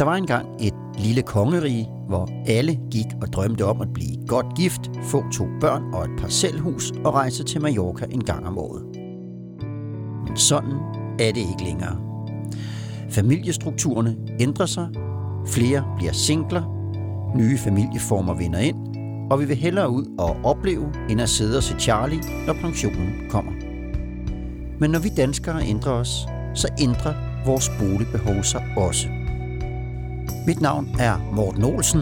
Der var engang et lille kongerige, hvor alle gik og drømte om at blive godt gift, få to børn og et parcelhus og rejse til Mallorca en gang om året. Men sådan er det ikke længere. Familiestrukturerne ændrer sig, flere bliver singler, nye familieformer vinder ind, og vi vil hellere ud og opleve, end at sidde og se Charlie, når pensionen kommer. Men når vi danskere ændrer os, så ændrer vores boligbehov sig også. Mit navn er Morten Olsen,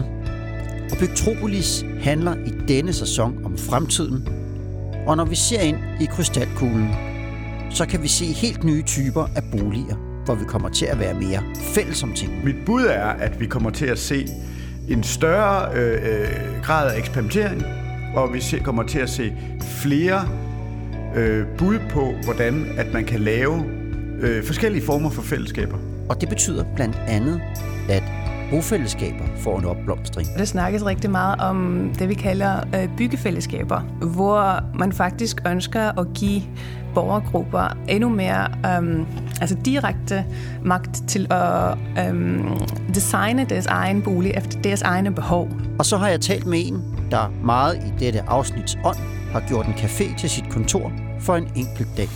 og Bygtropolis handler i denne sæson om fremtiden. Og når vi ser ind i krystalkuglen, så kan vi se helt nye typer af boliger, hvor vi kommer til at være mere fælles om ting. Mit bud er, at vi kommer til at se en større øh, øh, grad af eksperimentering, og vi se, kommer til at se flere øh, bud på, hvordan at man kan lave øh, forskellige former for fællesskaber. Og det betyder blandt andet, at bofællesskaber får en opblomstring. Der snakkes rigtig meget om det, vi kalder øh, byggefællesskaber, hvor man faktisk ønsker at give borgergrupper endnu mere um, altså direkte magt til at um, designe deres egen bolig efter deres egne behov. Og så har jeg talt med en, der meget i dette afsnits ånd har gjort en café til sit kontor for en enkelt dag.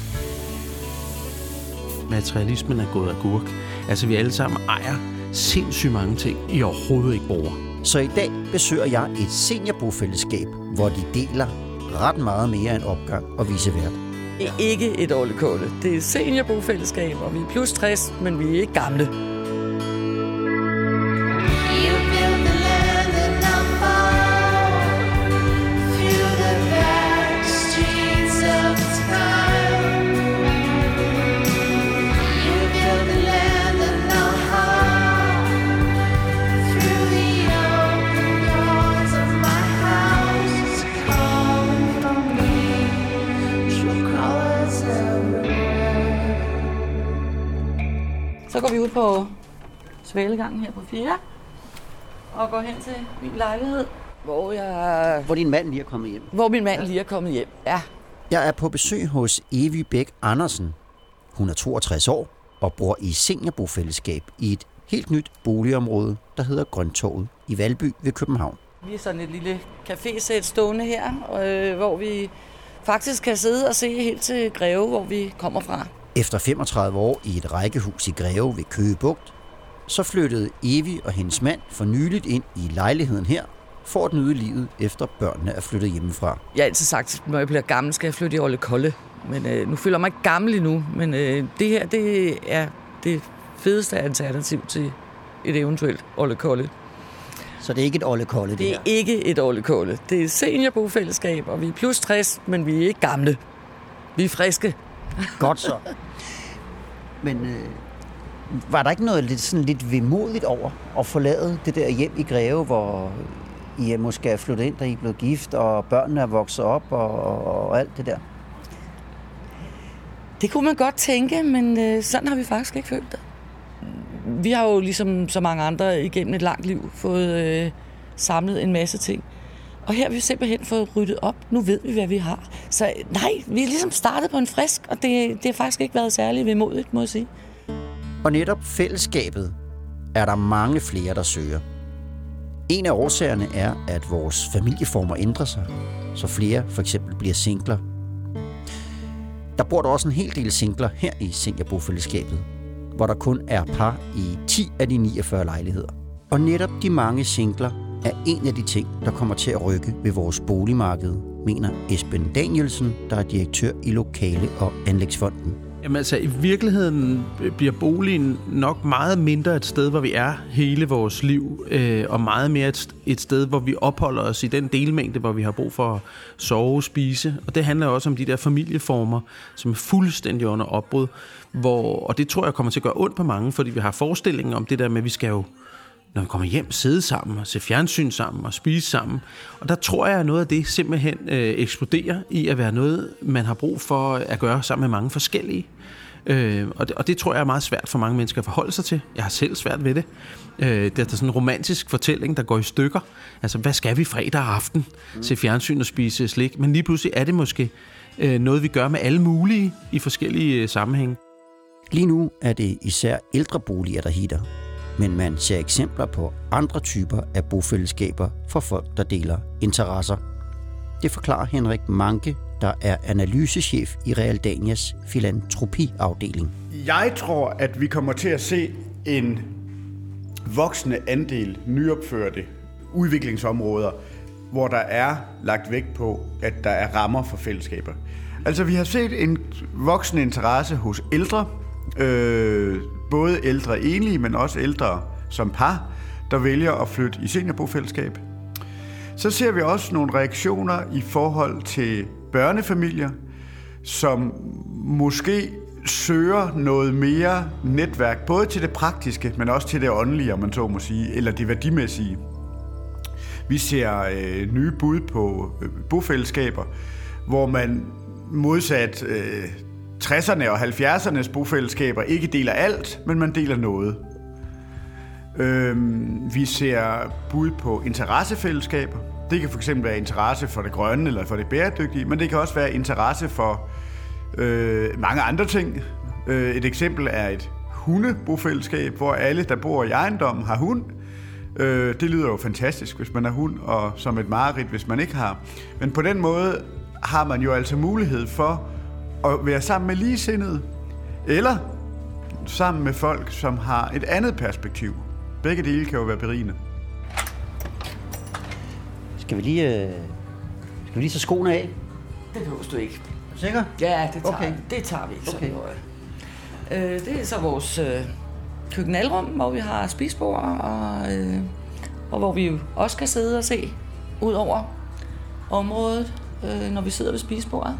Materialismen er gået af gurk. Altså, vi alle sammen ejer sindssygt mange ting, I overhovedet ikke bruger. Så i dag besøger jeg et seniorbofællesskab, hvor de deler ret meget mere end opgang og visevært. Det er ikke et årligt Det er seniorbofællesskab, og vi er plus 60, men vi er ikke gamle. Går vi ud på svalegangen her på 4. Og går hen til min lejlighed, hvor jeg... Hvor din mand lige er kommet hjem. Hvor min mand lige er kommet hjem, ja. Jeg er på besøg hos Evi Bæk Andersen. Hun er 62 år og bor i seniorbofællesskab i et helt nyt boligområde, der hedder Grøntorvet i Valby ved København. Vi er sådan et lille cafésæt stående her, øh, hvor vi faktisk kan sidde og se helt til Greve, hvor vi kommer fra. Efter 35 år i et rækkehus i Greve ved Køge Bugt, så flyttede Evi og hendes mand for nyligt ind i lejligheden her, for at nyde livet efter børnene er flyttet hjemmefra. Jeg har altid sagt, at når jeg bliver gammel, skal jeg flytte i Olle Kolle. Men øh, nu føler jeg mig ikke gammel endnu, men øh, det her det er det fedeste alternativ til et eventuelt Olle Kolle. Så det er ikke et Olle Kolle, det, det er her? ikke et Olle Kolle. Det er seniorbofællesskab, og vi er plus 60, men vi er ikke gamle. Vi er friske. Godt så. Men øh, var der ikke noget lidt, sådan lidt vemodigt over at forlade det der hjem i Greve, hvor I er måske er flyttet ind, da I er blevet gift, og børnene er vokset op, og, og, og alt det der? Det kunne man godt tænke, men øh, sådan har vi faktisk ikke følt det. Vi har jo ligesom så mange andre igennem et langt liv fået øh, samlet en masse ting. Og her har vi simpelthen fået ryddet op. Nu ved vi, hvad vi har. Så nej, vi er ligesom startet på en frisk, og det, det har faktisk ikke været særlig vemodigt, må jeg sige. Og netop fællesskabet er der mange flere, der søger. En af årsagerne er, at vores familieformer ændrer sig, så flere for eksempel bliver singler. Der bor der også en hel del singler her i Seniorbofællesskabet, hvor der kun er par i 10 af de 49 lejligheder. Og netop de mange singler er en af de ting, der kommer til at rykke ved vores boligmarked, mener Esben Danielsen, der er direktør i Lokale- og Anlægsfonden. Jamen altså, i virkeligheden bliver boligen nok meget mindre et sted, hvor vi er hele vores liv, øh, og meget mere et, et sted, hvor vi opholder os i den delmængde, hvor vi har brug for at sove, spise. Og det handler også om de der familieformer, som er fuldstændig under opbrud. Hvor, og det tror jeg kommer til at gøre ondt på mange, fordi vi har forestillingen om det der med, at vi skal jo når vi kommer hjem, sidde sammen og se fjernsyn sammen og spise sammen. Og der tror jeg, at noget af det simpelthen øh, eksploderer i at være noget, man har brug for at gøre sammen med mange forskellige. Øh, og, det, og det tror jeg er meget svært for mange mennesker at forholde sig til. Jeg har selv svært ved det. Øh, det er sådan en romantisk fortælling, der går i stykker. Altså, hvad skal vi fredag aften? Mm. Se fjernsyn og spise slik. Men lige pludselig er det måske øh, noget, vi gør med alle mulige i forskellige øh, sammenhænge. Lige nu er det især ældreboliger, der hitter men man ser eksempler på andre typer af bofællesskaber for folk, der deler interesser. Det forklarer Henrik Manke, der er analysechef i Realdanias filantropiafdeling. Jeg tror, at vi kommer til at se en voksende andel nyopførte udviklingsområder, hvor der er lagt vægt på, at der er rammer for fællesskaber. Altså, vi har set en voksende interesse hos ældre, øh, både ældre enlige, men også ældre som par, der vælger at flytte i seniorbofællesskab. Så ser vi også nogle reaktioner i forhold til børnefamilier, som måske søger noget mere netværk, både til det praktiske, men også til det åndelige, om man så må sige, eller det værdimæssige. Vi ser øh, nye bud på øh, bofællesskaber, hvor man modsat øh, 60'erne og 70'ernes bofællesskaber ikke deler alt, men man deler noget. Øhm, vi ser bud på interessefællesskaber. Det kan fx være interesse for det grønne eller for det bæredygtige, men det kan også være interesse for øh, mange andre ting. Øh, et eksempel er et hundebofællesskab, hvor alle, der bor i ejendommen, har hund. Øh, det lyder jo fantastisk, hvis man har hund, og som et mareridt, hvis man ikke har. Men på den måde har man jo altså mulighed for at være sammen med ligesindede, eller sammen med folk, som har et andet perspektiv. Begge dele kan jo være berigende. Skal vi lige, øh, skal vi lige tage skoene af? Det behøver du ikke. Er du sikker? Ja, det tager, Okay. det tager vi ikke Okay. okay. så. Øh, det er så vores øh, køkkenalrum, hvor vi har spisbord, og, øh, og hvor vi jo også kan sidde og se ud over området, øh, når vi sidder ved spisebordet.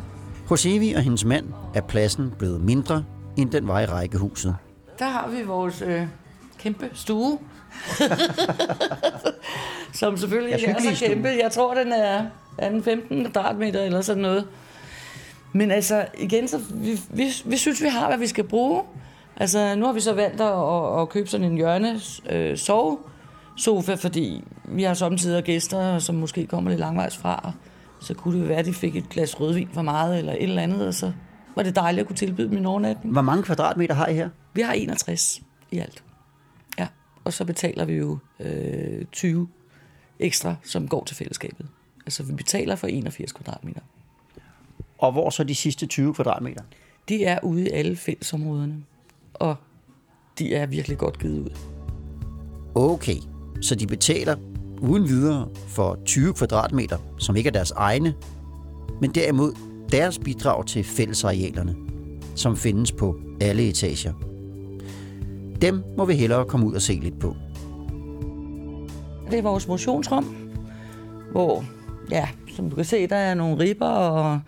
Hos Evi og hendes mand er pladsen blevet mindre, end den var i rækkehuset. Der har vi vores øh, kæmpe stue, som selvfølgelig ikke er så stue. kæmpe. Jeg tror, den er, er den 15 kvadratmeter eller sådan noget. Men altså, igen, så vi, vi, vi synes, vi har, hvad vi skal bruge. Altså, nu har vi så valgt at, at, at købe sådan en hjørne øh, sovesofa, fordi vi har samtidig gæster, som måske kommer lidt langvejs fra. Så kunne det være, at de fik et glas rødvin for meget, eller et eller andet, og så var det dejligt at kunne tilbyde en overnatning. Hvor mange kvadratmeter har I her? Vi har 61 i alt. Ja, og så betaler vi jo øh, 20 ekstra, som går til fællesskabet. Altså, vi betaler for 81 kvadratmeter. Og hvor så de sidste 20 kvadratmeter? De er ude i alle fællesområderne, og de er virkelig godt givet ud. Okay, så de betaler uden videre for 20 kvadratmeter, som ikke er deres egne, men derimod deres bidrag til fællesarealerne, som findes på alle etager. Dem må vi hellere komme ud og se lidt på. Det er vores motionsrum, hvor, ja, som du kan se, der er nogle ribber og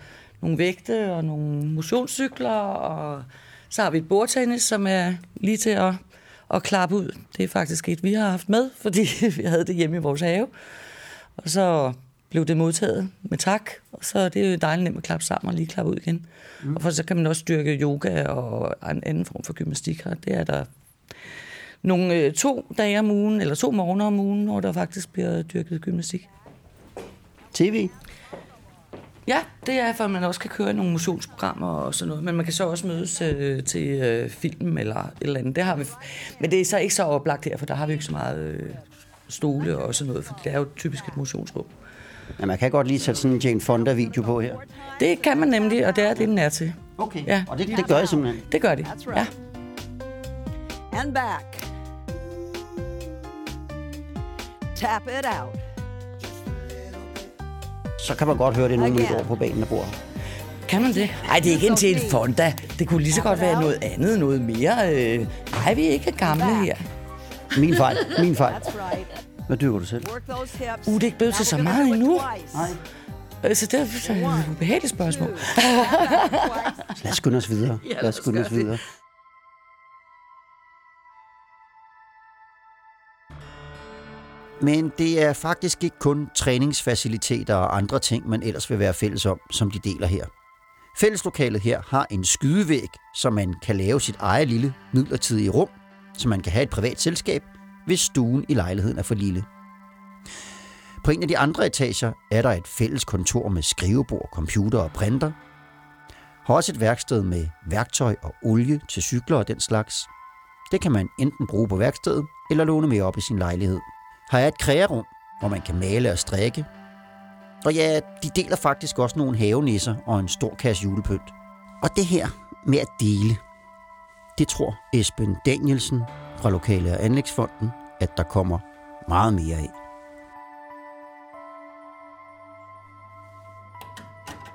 nogle vægte og nogle motionscykler, og så har vi et bordtennis, som er lige til at, at klappe ud. Det er faktisk et, vi har haft med, fordi vi havde det hjemme i vores have. Og så blev det modtaget med tak, og så er det jo dejligt nemt at klappe sammen og lige klappe ud igen. Mm. Og for så kan man også styrke yoga og en anden form for gymnastik her. Det er der nogle øh, to dage om ugen, eller to morgener om ugen, hvor der faktisk bliver dyrket gymnastik. TV? Ja, det er for, at man også kan køre nogle motionsprogrammer og sådan noget. Men man kan så også mødes øh, til øh, film eller et eller andet. Det har vi. Men det er så ikke så oplagt her, for der har vi ikke så meget øh, stole og sådan noget, for det er jo typisk et motionsrum. Ja, man kan godt lige sætte sådan en Jane Fonda-video på her. Det kan man nemlig, og det er det, den er til. Okay, Ja. og det, det gør jeg simpelthen. Det gør de. That's Ja. And back. Tap it out. Så kan man godt høre, det er nogen, der Again. går på banen der bor. Kan man det? Nej, det er ikke en til en Fonda. Det kunne lige så godt være noget andet, noget mere. Øh... Nej, vi er ikke gamle her. Min fejl, min fejl. Hvad dyrker du selv? Uh, det er ikke blevet til så meget endnu. Nej. Øh, Så det er et ubehageligt spørgsmål. Lad os skynde os videre. Lad os skynde os videre. Men det er faktisk ikke kun træningsfaciliteter og andre ting, man ellers vil være fælles om, som de deler her. Fælleslokalet her har en skydevæg, så man kan lave sit eget lille midlertidige rum, så man kan have et privat selskab, hvis stuen i lejligheden er for lille. På en af de andre etager er der et fælles kontor med skrivebord, computer og printer, har også et værksted med værktøj og olie til cykler og den slags. Det kan man enten bruge på værkstedet eller låne med op i sin lejlighed har jeg et krægerum, hvor man kan male og strikke. Og ja, de deler faktisk også nogle havenisser og en stor kasse julepynt. Og det her med at dele, det tror Esben Danielsen fra Lokale og Anlægsfonden, at der kommer meget mere af.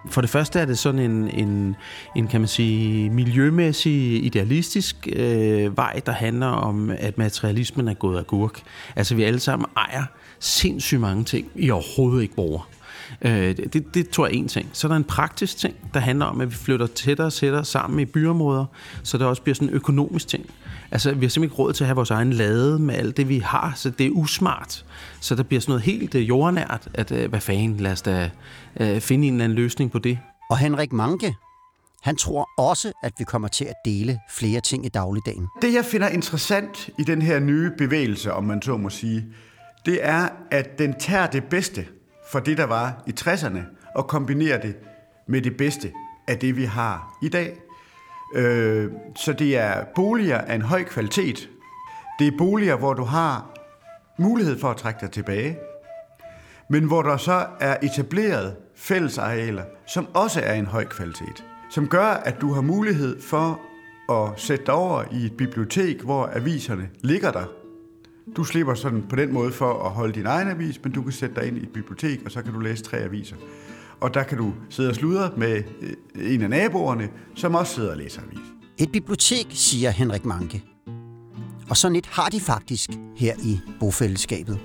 For det første er det sådan en, en, en kan man sige, miljømæssig, idealistisk øh, vej, der handler om, at materialismen er gået af gurk. Altså vi alle sammen ejer sindssygt mange ting, I overhovedet ikke bruger. Øh, det, det tror jeg er en ting. Så er der en praktisk ting, der handler om, at vi flytter tættere og tættere sammen i byområder, så der også bliver sådan en økonomisk ting. Altså, vi har simpelthen ikke råd til at have vores egen lade med alt det, vi har, så det er usmart. Så der bliver sådan noget helt øh, jordnært, at øh, hvad fanden, lad os da øh, finde en eller anden løsning på det. Og Henrik Manke, han tror også, at vi kommer til at dele flere ting i dagligdagen. Det, jeg finder interessant i den her nye bevægelse, om man så må sige, det er, at den tager det bedste for det, der var i 60'erne, og kombinerer det med det bedste af det, vi har i dag. Øh, så det er boliger af en høj kvalitet. Det er boliger, hvor du har mulighed for at trække dig tilbage, men hvor der så er etableret fællesarealer, som også er en høj kvalitet. Som gør, at du har mulighed for at sætte dig over i et bibliotek, hvor aviserne ligger der. Du slipper sådan på den måde for at holde din egen avis, men du kan sætte dig ind i et bibliotek, og så kan du læse tre aviser. Og der kan du sidde og sludre med øh, en af naboerne, som også sidder og læser avis. Et bibliotek, siger Henrik Manke. Og sådan et har de faktisk her i bofællesskabet.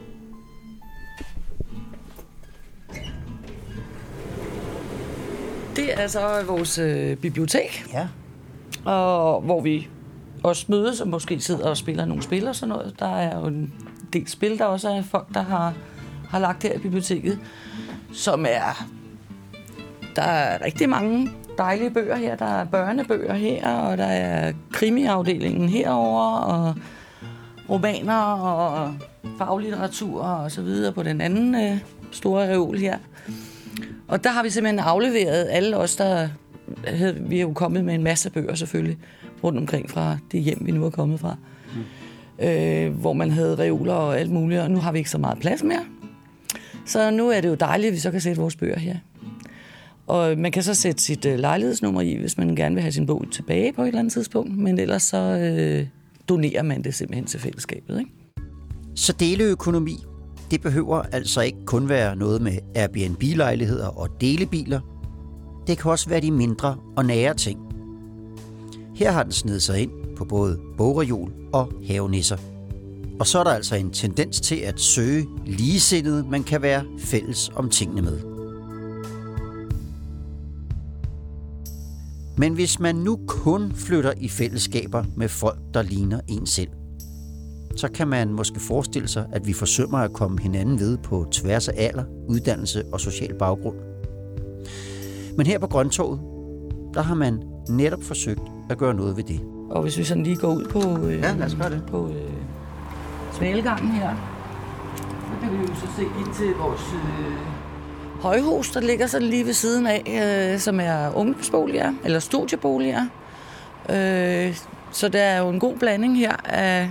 Det er så vores øh, bibliotek, Ja. og hvor vi også mødes og måske sidder og spiller nogle spil og sådan noget. Der er jo en del spil, der også er folk, der har, har lagt her i biblioteket, som er... Der er rigtig mange dejlige bøger her. Der er børnebøger her, og der er krimiafdelingen herover og romaner og faglitteratur og så videre på den anden øh, store reol her. Og der har vi simpelthen afleveret alle os, der... havde- Vi er jo kommet med en masse bøger selvfølgelig, rundt omkring fra det hjem, vi nu er kommet fra. Mm. Øh, hvor man havde reoler og alt muligt, og nu har vi ikke så meget plads mere. Så nu er det jo dejligt, at vi så kan sætte vores bøger her. Og man kan så sætte sit øh, lejlighedsnummer i, hvis man gerne vil have sin bog tilbage på et eller andet tidspunkt. Men ellers så øh, donerer man det simpelthen til fællesskabet. Ikke? Så deleøkonomi, det behøver altså ikke kun være noget med Airbnb-lejligheder og delebiler. Det kan også være de mindre og nære ting. Her har den snedet sig ind på både bogreol og havenisser. Og så er der altså en tendens til at søge ligesindede, man kan være fælles om tingene med. Men hvis man nu kun flytter i fællesskaber med folk, der ligner en selv, så kan man måske forestille sig, at vi forsømmer at komme hinanden ved på tværs af alder, uddannelse og social baggrund. Men her på Grøntorvet, der har man netop forsøgt at gøre noget ved det. Og hvis vi sådan lige går ud på, øh, Ja, lad os gøre det. på øh, svalegangen her, så kan vi jo så se ind til vores øh, højhus, der ligger sådan lige ved siden af, øh, som er ungdomsboliger, eller studieboliger. Øh, så der er jo en god blanding her af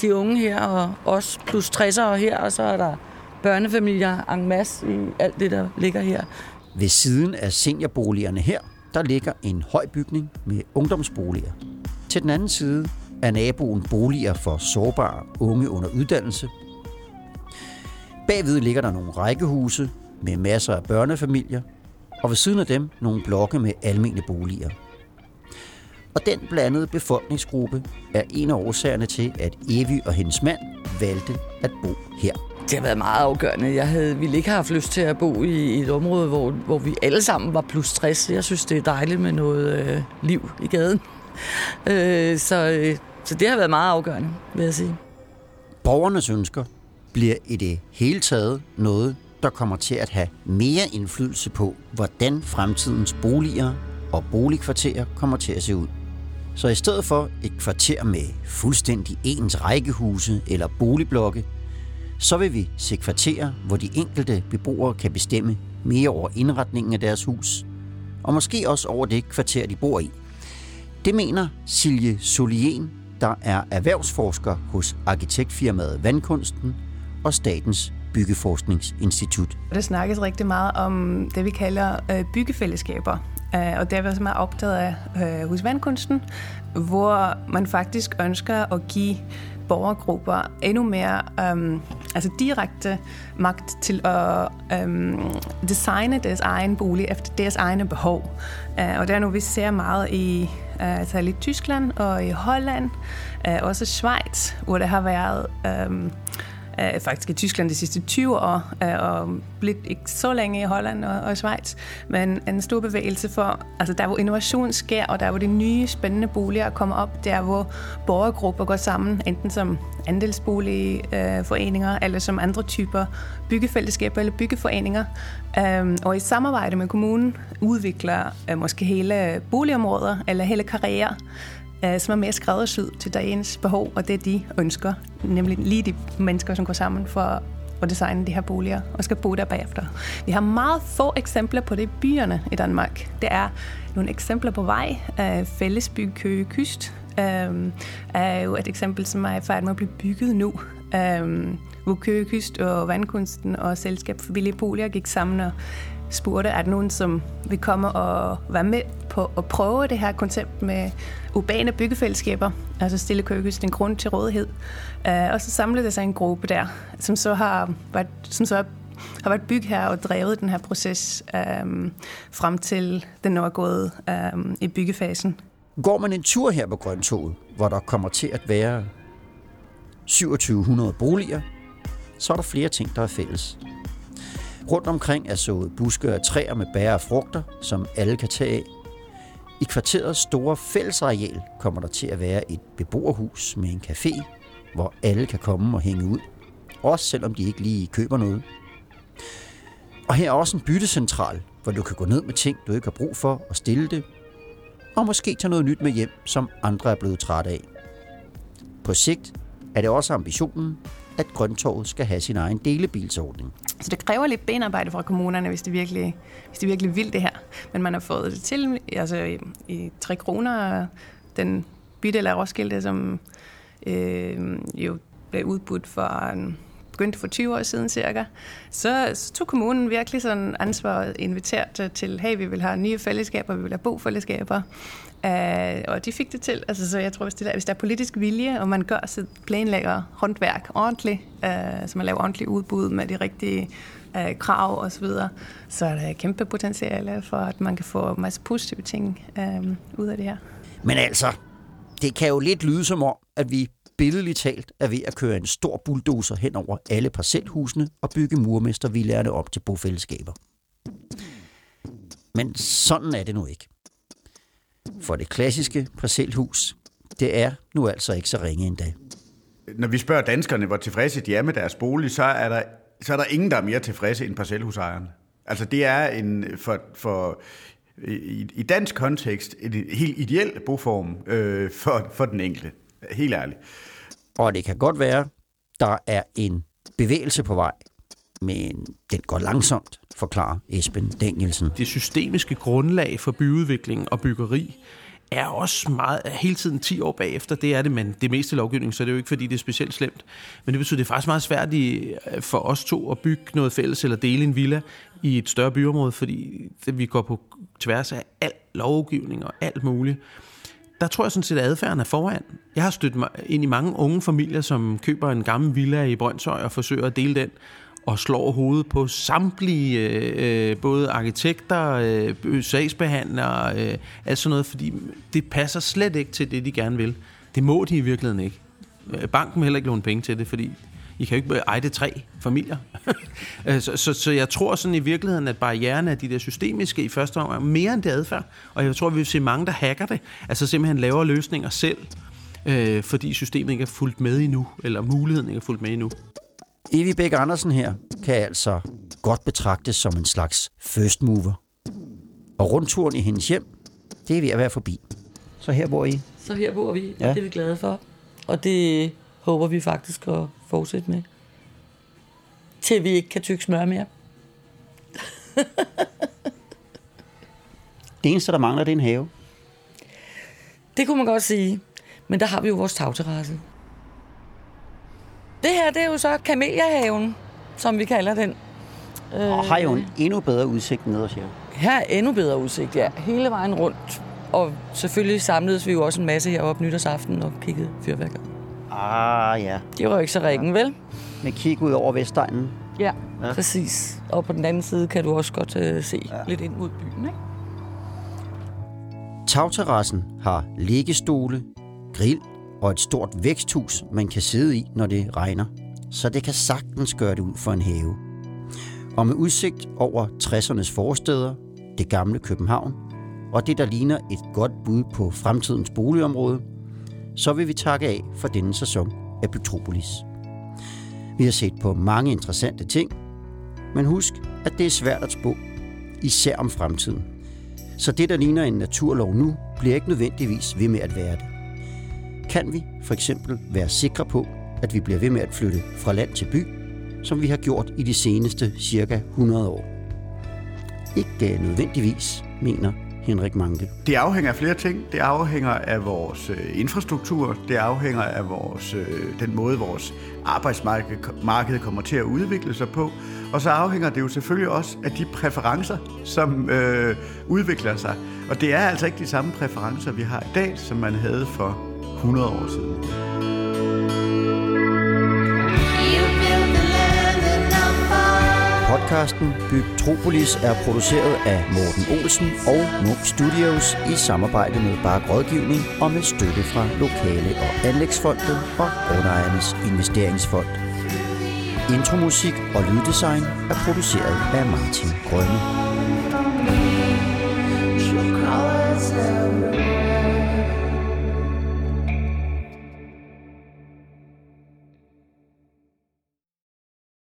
de unge her, og os plus 60'ere her, og så er der børnefamilier en masse i alt det, der ligger her. Ved siden af seniorboligerne her, der ligger en høj bygning med ungdomsboliger. Til den anden side er naboen boliger for sårbare unge under uddannelse. Bagved ligger der nogle rækkehuse med masser af børnefamilier, og ved siden af dem nogle blokke med almene boliger. Og den blandede befolkningsgruppe er en af årsagerne til, at Evy og hendes mand valgte at bo her. Det har været meget afgørende. Jeg havde, ville ikke have haft lyst til at bo i et område, hvor, hvor vi alle sammen var plus 60. Jeg synes, det er dejligt med noget øh, liv i gaden. Øh, så, øh, så det har været meget afgørende, vil jeg sige. Borgernes ønsker bliver i det hele taget noget, der kommer til at have mere indflydelse på, hvordan fremtidens boliger og boligkvarterer kommer til at se ud. Så i stedet for et kvarter med fuldstændig ens rækkehuse eller boligblokke, så vil vi se kvarterer, hvor de enkelte beboere kan bestemme mere over indretningen af deres hus, og måske også over det kvarter, de bor i. Det mener Silje Solien, der er erhvervsforsker hos arkitektfirmaet Vandkunsten og Statens Byggeforskningsinstitut. Der snakkes rigtig meget om det, vi kalder øh, byggefællesskaber. Øh, og det er, vi også meget optaget af øh, hos Vandkunsten, hvor man faktisk ønsker at give borgergrupper endnu mere øhm, altså direkte magt til at øhm, designe deres egen bolig efter deres egne behov. Uh, og det er nu, vi ser meget i uh, altså i Tyskland og i Holland, uh, også Schweiz, hvor det har været øhm, øh, faktisk i Tyskland de sidste 20 år, øh, og lidt ikke så længe i Holland og, og Schweiz, men en stor bevægelse for, altså der hvor innovation sker, og der hvor de nye spændende boliger kommer op, der hvor borgergrupper går sammen, enten som andelsboligforeninger, øh, eller som andre typer byggefællesskaber eller byggeforeninger, øh, og i samarbejde med kommunen udvikler øh, måske hele boligområder eller hele karrierer, Øh, som er mere skræddersyet til dagens behov, og det de ønsker. Nemlig lige de mennesker, som går sammen for at designe de her boliger og skal bo der bagefter. Vi har meget få eksempler på det i byerne i Danmark. Det er nogle eksempler på vej. Øh, Fællesby Køge Kyst øh, er jo et eksempel, som er i færd med at blive bygget nu. Øhm, hvor Køge Kyst og Vandkunsten og Selskab for Billige Boliger gik sammen og spurgte, er der nogen, som vil komme og være med på at prøve det her koncept med urbane byggefællesskaber, altså stille køkes den grund til rådighed. Øh, og så samlede der sig en gruppe der, som så har været, som så har været bygget her og drevet den her proces øhm, frem til den nu er gået øhm, i byggefasen. Går man en tur her på Grøntoget, hvor der kommer til at være 2700 boliger, så er der flere ting, der er fælles. Rundt omkring er sået buske og træer med bær og frugter, som alle kan tage af. I kvarterets store fællesareal kommer der til at være et beboerhus med en café, hvor alle kan komme og hænge ud. Også selvom de ikke lige køber noget. Og her er også en byttecentral, hvor du kan gå ned med ting, du ikke har brug for, og stille det. Og måske tage noget nyt med hjem, som andre er blevet trætte af. På sigt er det også ambitionen, at Grøntorvet skal have sin egen delebilsordning. Så det kræver lidt benarbejde fra kommunerne, hvis de virkelig, hvis de virkelig vil det her. Men man har fået det til altså, i, i 3 kroner, den bydel af Roskilde, som øh, jo blev udbudt for en begyndte for 20 år siden cirka, så, så tog kommunen virkelig sådan ansvar og til, hey, vi vil have nye fællesskaber, vi vil have bofællesskaber. Uh, og de fik det til. Altså, så jeg tror, hvis, det der, hvis der er politisk vilje, og man gør sit planlægger håndværk ordentligt, uh, så man laver ordentligt udbud med de rigtige uh, krav og så videre, så er der kæmpe potentiale for, at man kan få en masse positive ting uh, ud af det her. Men altså, det kan jo lidt lyde som om, at vi billedligt talt er ved at køre en stor bulldozer hen over alle parcelhusene og bygge murmestervillerne op til bofællesskaber. Men sådan er det nu ikke. For det klassiske parcelhus, det er nu altså ikke så ringe endda. Når vi spørger danskerne, hvor tilfredse de er med deres bolig, så er der, så er der ingen, der er mere tilfredse end parcelhusejeren. Altså det er en, for, for i, i dansk kontekst en helt ideel boform øh, for, for den enkelte. Helt ærligt. Og det kan godt være, der er en bevægelse på vej, men den går langsomt, forklarer Esben Danielsen. Det systemiske grundlag for byudvikling og byggeri er også meget, er hele tiden 10 år bagefter. Det er det, men det meste lovgivning, så det er jo ikke, fordi det er specielt slemt. Men det betyder, det er faktisk meget svært for os to at bygge noget fælles eller dele en villa i et større byområde, fordi vi går på tværs af al lovgivning og alt muligt der tror jeg sådan set, at adfærden er foran. Jeg har stødt mig ind i mange unge familier, som køber en gammel villa i Brøndshøj og forsøger at dele den, og slår hovedet på samtlige, øh, øh, både arkitekter, øh, sagsbehandlere, øh, alt sådan noget, fordi det passer slet ikke til det, de gerne vil. Det må de i virkeligheden ikke. Banken vil heller ikke låne penge til det, fordi i kan jo ikke eje det tre familier. Øh, så, så, så jeg tror sådan i virkeligheden, at barrieren er de der systemiske i første omgang, mere end det adfærd. Og jeg tror, vi vil se mange, der hacker det. Altså simpelthen laver løsninger selv, øh, fordi systemet ikke er fuldt med endnu, eller muligheden ikke er fuldt med endnu. Evi Bæk Andersen her kan altså godt betragtes som en slags first mover. Og rundturen i hendes hjem, det er ved at være forbi. Så her bor I? Så her bor vi, ja. det er vi glade for. Og det håber vi faktisk at fortsætte med. Til vi ikke kan tykke smør mere. det eneste, der mangler, det er en have. Det kunne man godt sige. Men der har vi jo vores tagterrasse. Det her, det er jo så Kameliahaven, som vi kalder den. Og har jo en endnu bedre udsigt ned os her. Her er endnu bedre udsigt, ja. Hele vejen rundt. Og selvfølgelig samledes vi jo også en masse heroppe nytårsaften og kiggede fyrværkeri. Ah ja, Det var jo ikke så ringen, vel? med kig ud over Vestegnen. Ja, ja. præcis. Og på den anden side kan du også godt uh, se ja. lidt ind mod byen, ikke? Tagterrassen har liggestole, grill og et stort væksthus, man kan sidde i, når det regner. Så det kan sagtens gøre det ud for en have. Og med udsigt over 60'ernes forsteder, det gamle København, og det, der ligner et godt bud på fremtidens boligområde, så vil vi takke af for denne sæson af Metropolis. Vi har set på mange interessante ting, men husk, at det er svært at spå, især om fremtiden. Så det, der ligner en naturlov nu, bliver ikke nødvendigvis ved med at være det. Kan vi for eksempel være sikre på, at vi bliver ved med at flytte fra land til by, som vi har gjort i de seneste cirka 100 år? Ikke nødvendigvis, mener Henrik Manke. Det afhænger af flere ting. Det afhænger af vores øh, infrastruktur. Det afhænger af vores, øh, den måde, vores arbejdsmarked kommer til at udvikle sig på. Og så afhænger det jo selvfølgelig også af de præferencer, som øh, udvikler sig. Og det er altså ikke de samme præferencer, vi har i dag, som man havde for 100 år siden. Podcasten Bygtropolis er produceret af Morten Olsen og Munk Studios i samarbejde med Bark Rådgivning og med støtte fra Lokale- og Anlægsfondet og Grundejernes Investeringsfond. Intromusik og lyddesign er produceret af Martin Grønne.